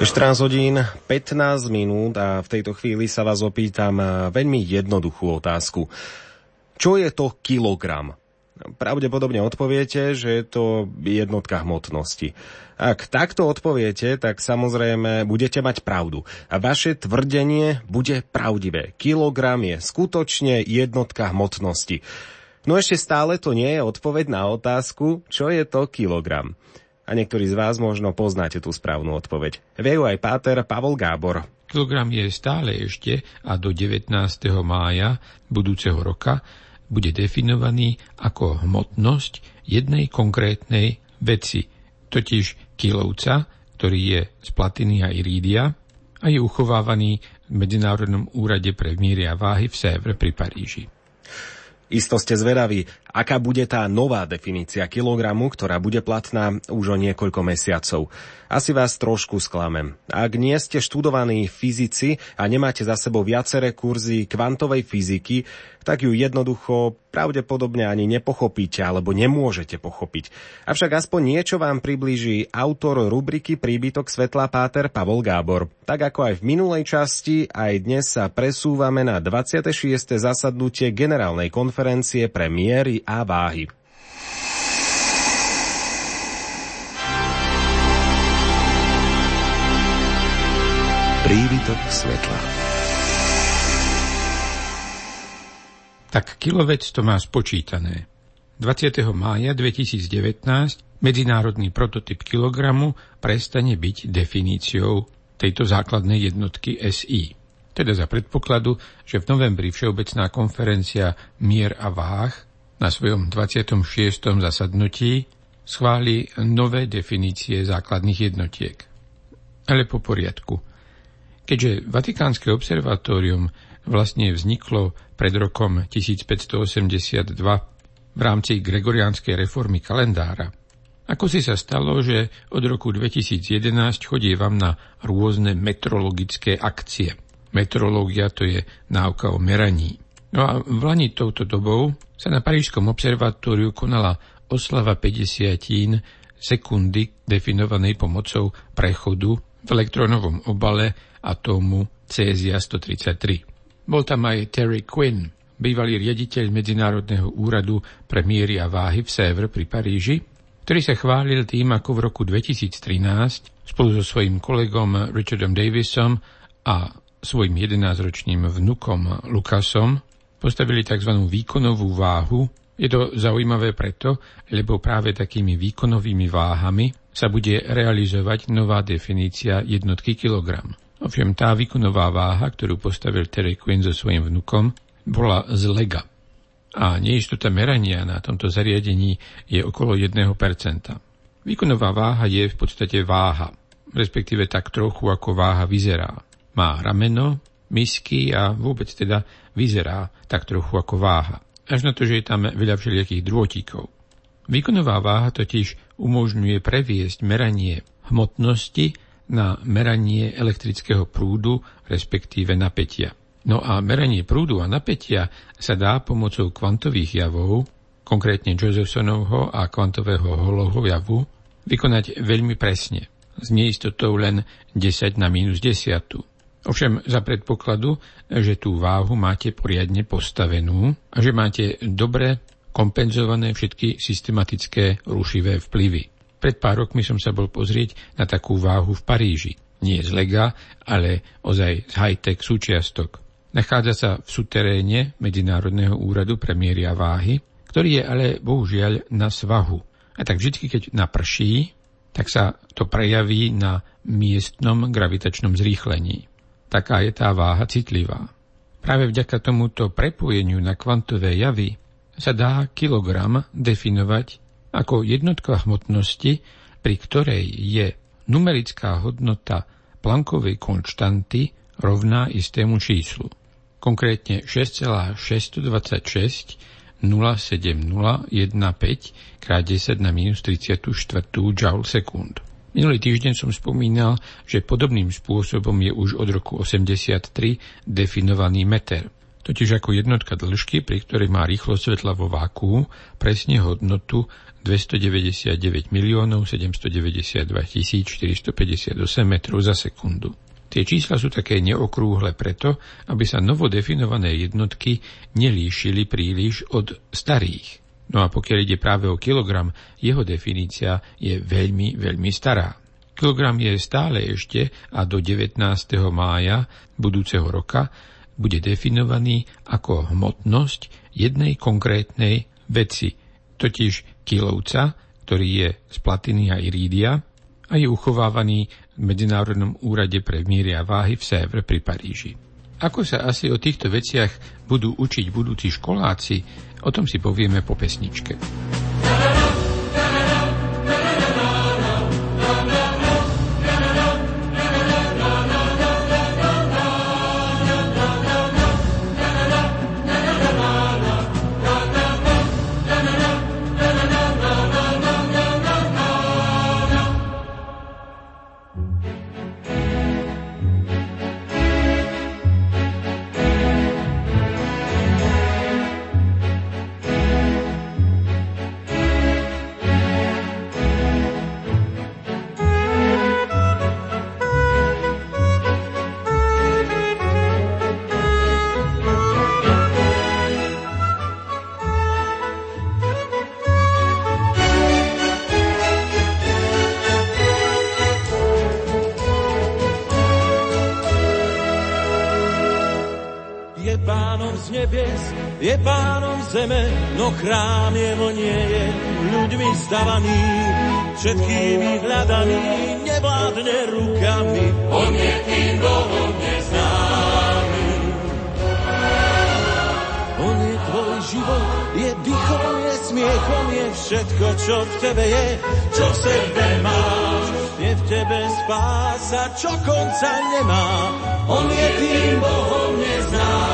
14 hodín 15 minút a v tejto chvíli sa vás opýtam veľmi jednoduchú otázku. Čo je to kilogram? Pravdepodobne odpoviete, že je to jednotka hmotnosti. Ak takto odpoviete, tak samozrejme budete mať pravdu. A vaše tvrdenie bude pravdivé. Kilogram je skutočne jednotka hmotnosti. No ešte stále to nie je odpoveď na otázku, čo je to kilogram a niektorí z vás možno poznáte tú správnu odpoveď. Vie aj páter Pavol Gábor. Kilogram je stále ešte a do 19. mája budúceho roka bude definovaný ako hmotnosť jednej konkrétnej veci, totiž kilovca, ktorý je z platiny a irídia a je uchovávaný v Medzinárodnom úrade pre miery a váhy v Sèvre pri Paríži. Isto ste zvedaví, aká bude tá nová definícia kilogramu, ktorá bude platná už o niekoľko mesiacov. Asi vás trošku sklamem. Ak nie ste študovaní fyzici a nemáte za sebou viaceré kurzy kvantovej fyziky, tak ju jednoducho pravdepodobne ani nepochopíte alebo nemôžete pochopiť. Avšak aspoň niečo vám priblíži autor rubriky Príbytok svetla Páter Pavol Gábor. Tak ako aj v minulej časti, aj dnes sa presúvame na 26. zasadnutie Generálnej konferencie pre miery a váhy. Prívitok svetla. Tak kilovec to má spočítané. 20. mája 2019 medzinárodný prototyp kilogramu prestane byť definíciou tejto základnej jednotky SI. Teda za predpokladu, že v novembri Všeobecná konferencia Mier a váh na svojom 26. zasadnutí schváli nové definície základných jednotiek. Ale po poriadku – Keďže Vatikánske observatórium vlastne vzniklo pred rokom 1582 v rámci gregoriánskej reformy kalendára, ako si sa stalo, že od roku 2011 chodí vám na rôzne metrologické akcie. Metrológia to je náuka o meraní. No a v Lani touto dobou sa na Parížskom observatóriu konala oslava 50 sekundy definovanej pomocou prechodu v elektronovom obale atómu Cézia-133. Bol tam aj Terry Quinn, bývalý riaditeľ Medzinárodného úradu pre miery a váhy v Sèvre pri Paríži, ktorý sa chválil tým, ako v roku 2013 spolu so svojím kolegom Richardom Davisom a svojim 11-ročným vnukom Lukasom postavili tzv. výkonovú váhu. Je to zaujímavé preto, lebo práve takými výkonovými váhami sa bude realizovať nová definícia jednotky kilogram. Ovšem tá výkonová váha, ktorú postavil Terry Quinn so svojím vnukom, bola z lega. A neistota merania na tomto zariadení je okolo 1%. Výkonová váha je v podstate váha, respektíve tak trochu ako váha vyzerá. Má rameno, misky a vôbec teda vyzerá tak trochu ako váha. Až na to, že je tam veľa všelijakých drôtikov. Výkonová váha totiž umožňuje previesť meranie hmotnosti na meranie elektrického prúdu, respektíve napätia. No a meranie prúdu a napätia sa dá pomocou kvantových javov, konkrétne Josephsonovho a kvantového holovho javu, vykonať veľmi presne, s neistotou len 10 na minus 10. Ovšem za predpokladu, že tú váhu máte poriadne postavenú a že máte dobre kompenzované všetky systematické rušivé vplyvy. Pred pár rokmi som sa bol pozrieť na takú váhu v Paríži. Nie z lega, ale ozaj z high-tech súčiastok. Nachádza sa v suteréne Medzinárodného úradu pre miery a váhy, ktorý je ale bohužiaľ na svahu. A tak vždy, keď naprší, tak sa to prejaví na miestnom gravitačnom zrýchlení. Taká je tá váha citlivá. Práve vďaka tomuto prepojeniu na kvantové javy sa dá kilogram definovať ako jednotka hmotnosti, pri ktorej je numerická hodnota Planckovej konštanty rovná istému číslu, konkrétne 6,626 07015 krát 10 na minus 34 joule sekúnd. Minulý týždeň som spomínal, že podobným spôsobom je už od roku 83 definovaný meter. totiž ako jednotka dĺžky, pri ktorej má rýchlosť svetla vo váku presne hodnotu 299 miliónov 792 458 metrov za sekundu. Tie čísla sú také neokrúhle preto, aby sa novodefinované jednotky nelíšili príliš od starých. No a pokiaľ ide práve o kilogram, jeho definícia je veľmi, veľmi stará. Kilogram je stále ešte a do 19. mája budúceho roka bude definovaný ako hmotnosť jednej konkrétnej veci, totiž kilovca, ktorý je z platiny a irídia a je uchovávaný v Medzinárodnom úrade pre míry a váhy v Sèvre pri Paríži. Ako sa asi o týchto veciach budú učiť budúci školáci, o tom si povieme po pesničke. Chrám jeho nie je ľuďmi stavaný, všetkými hľadaný, nevládne rukami. On je tým Bohom neznámy. On je tvoj život, je dýchom, je smiechom, je všetko, čo v tebe je, čo v sebe máš. Je v tebe spása, čo konca nemá. On je tým Bohom neznámy.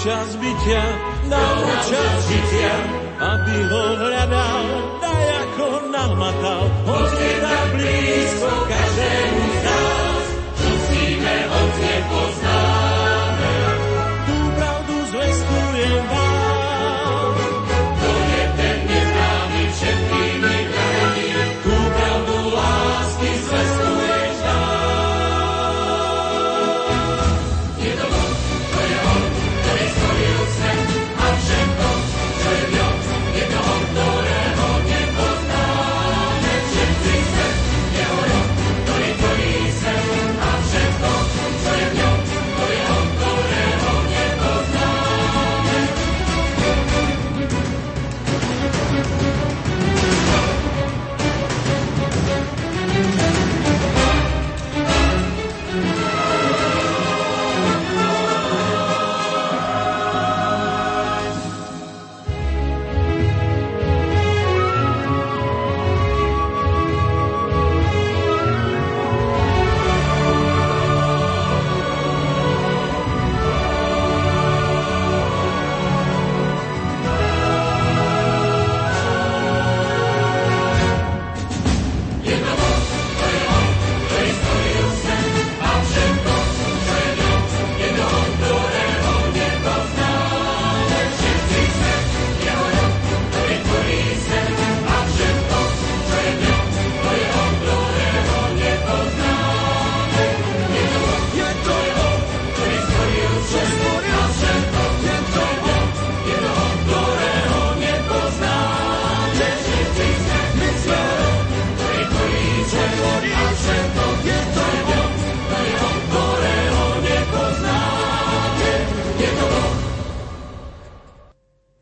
Čas bytia, čas žitia, aby ho hľadal,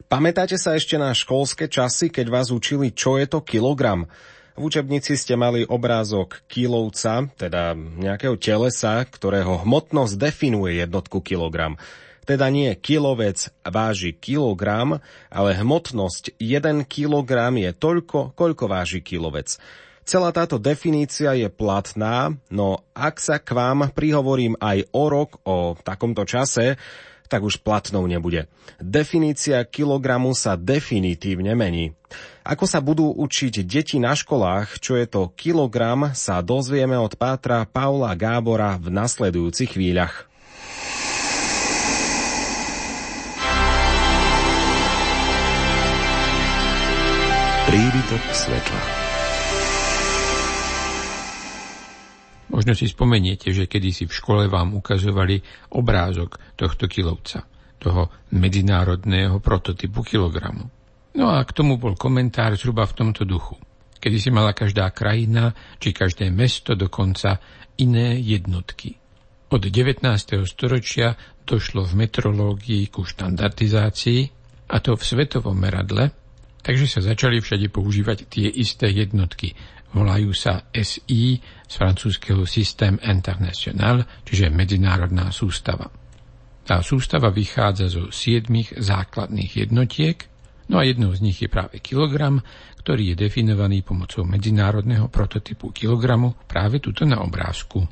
Pamätáte sa ešte na školské časy, keď vás učili, čo je to kilogram? V učebnici ste mali obrázok kilovca, teda nejakého telesa, ktorého hmotnosť definuje jednotku kilogram. Teda nie kilovec váži kilogram, ale hmotnosť 1 kilogram je toľko, koľko váži kilovec. Celá táto definícia je platná, no ak sa k vám prihovorím aj o rok o takomto čase, tak už platnou nebude. Definícia kilogramu sa definitívne mení. Ako sa budú učiť deti na školách, čo je to kilogram, sa dozvieme od pátra Paula Gábora v nasledujúcich chvíľach. Príbytok svetla. Možno si spomeniete, že kedysi v škole vám ukazovali obrázok tohto kilovca, toho medzinárodného prototypu kilogramu. No a k tomu bol komentár zhruba v tomto duchu. Kedy si mala každá krajina, či každé mesto dokonca iné jednotky. Od 19. storočia došlo v metrológii ku štandardizácii, a to v svetovom meradle, takže sa začali všade používať tie isté jednotky, Volajú sa SI z francúzského Systém International, čiže medzinárodná sústava. Tá sústava vychádza zo siedmých základných jednotiek, no a jednou z nich je práve kilogram, ktorý je definovaný pomocou medzinárodného prototypu kilogramu práve tuto na obrázku.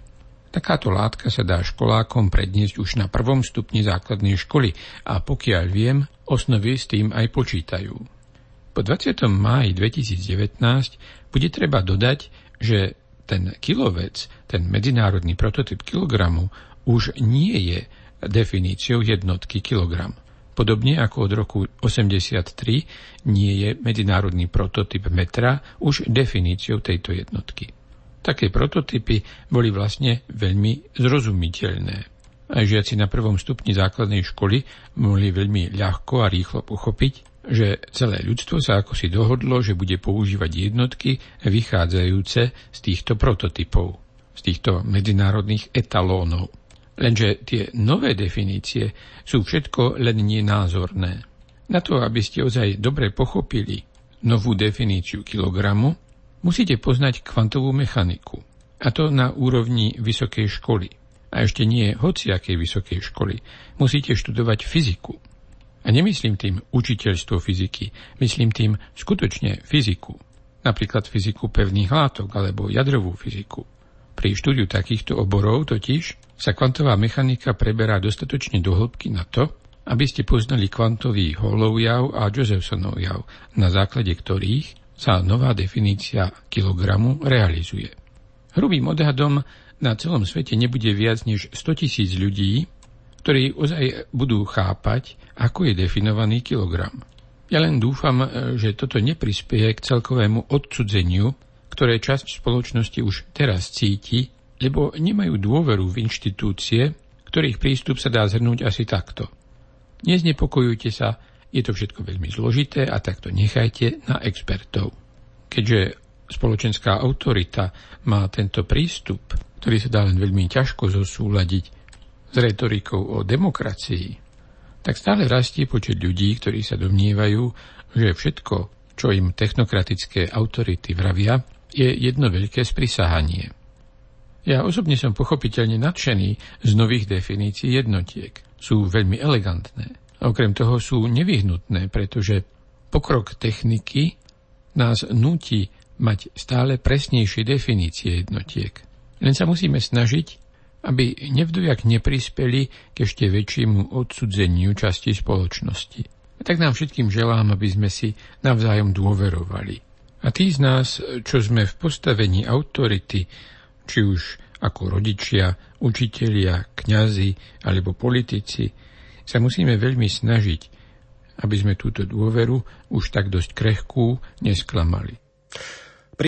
Takáto látka sa dá školákom predniesť už na prvom stupni základnej školy a pokiaľ viem, osnovy s tým aj počítajú. Po 20. máji 2019 bude treba dodať, že ten kilovec, ten medzinárodný prototyp kilogramu, už nie je definíciou jednotky kilogram. Podobne ako od roku 83 nie je medzinárodný prototyp metra už definíciou tejto jednotky. Také prototypy boli vlastne veľmi zrozumiteľné. Žiaci na prvom stupni základnej školy mohli veľmi ľahko a rýchlo pochopiť, že celé ľudstvo sa ako si dohodlo, že bude používať jednotky vychádzajúce z týchto prototypov, z týchto medzinárodných etalónov. Lenže tie nové definície sú všetko len nenázorné. Na to, aby ste ozaj dobre pochopili novú definíciu kilogramu, musíte poznať kvantovú mechaniku. A to na úrovni vysokej školy. A ešte nie hociakej vysokej školy. Musíte študovať fyziku. A nemyslím tým učiteľstvo fyziky, myslím tým skutočne fyziku. Napríklad fyziku pevných látok alebo jadrovú fyziku. Pri štúdiu takýchto oborov totiž sa kvantová mechanika preberá dostatočne do hĺbky na to, aby ste poznali kvantový Hallov jav a Josephsonov jav, na základe ktorých sa nová definícia kilogramu realizuje. Hrubým odhadom na celom svete nebude viac než 100 tisíc ľudí, ktorí ozaj budú chápať, ako je definovaný kilogram. Ja len dúfam, e, že toto neprispieje k celkovému odcudzeniu, ktoré časť spoločnosti už teraz cíti, lebo nemajú dôveru v inštitúcie, ktorých prístup sa dá zhrnúť asi takto. Neznepokojujte sa, je to všetko veľmi zložité a takto nechajte na expertov. Keďže spoločenská autorita má tento prístup, ktorý sa dá len veľmi ťažko zosúľadiť s retorikou o demokracii, tak stále rastie počet ľudí, ktorí sa domnievajú, že všetko, čo im technokratické autority vravia, je jedno veľké sprisahanie. Ja osobne som pochopiteľne nadšený z nových definícií jednotiek. Sú veľmi elegantné. Okrem toho sú nevyhnutné, pretože pokrok techniky nás nutí mať stále presnejšie definície jednotiek. Len sa musíme snažiť aby nevdojak neprispeli k ešte väčšiemu odsudzeniu časti spoločnosti. Tak nám všetkým želám, aby sme si navzájom dôverovali. A tí z nás, čo sme v postavení autority, či už ako rodičia, učitelia, kňazi alebo politici, sa musíme veľmi snažiť, aby sme túto dôveru už tak dosť krehkú nesklamali.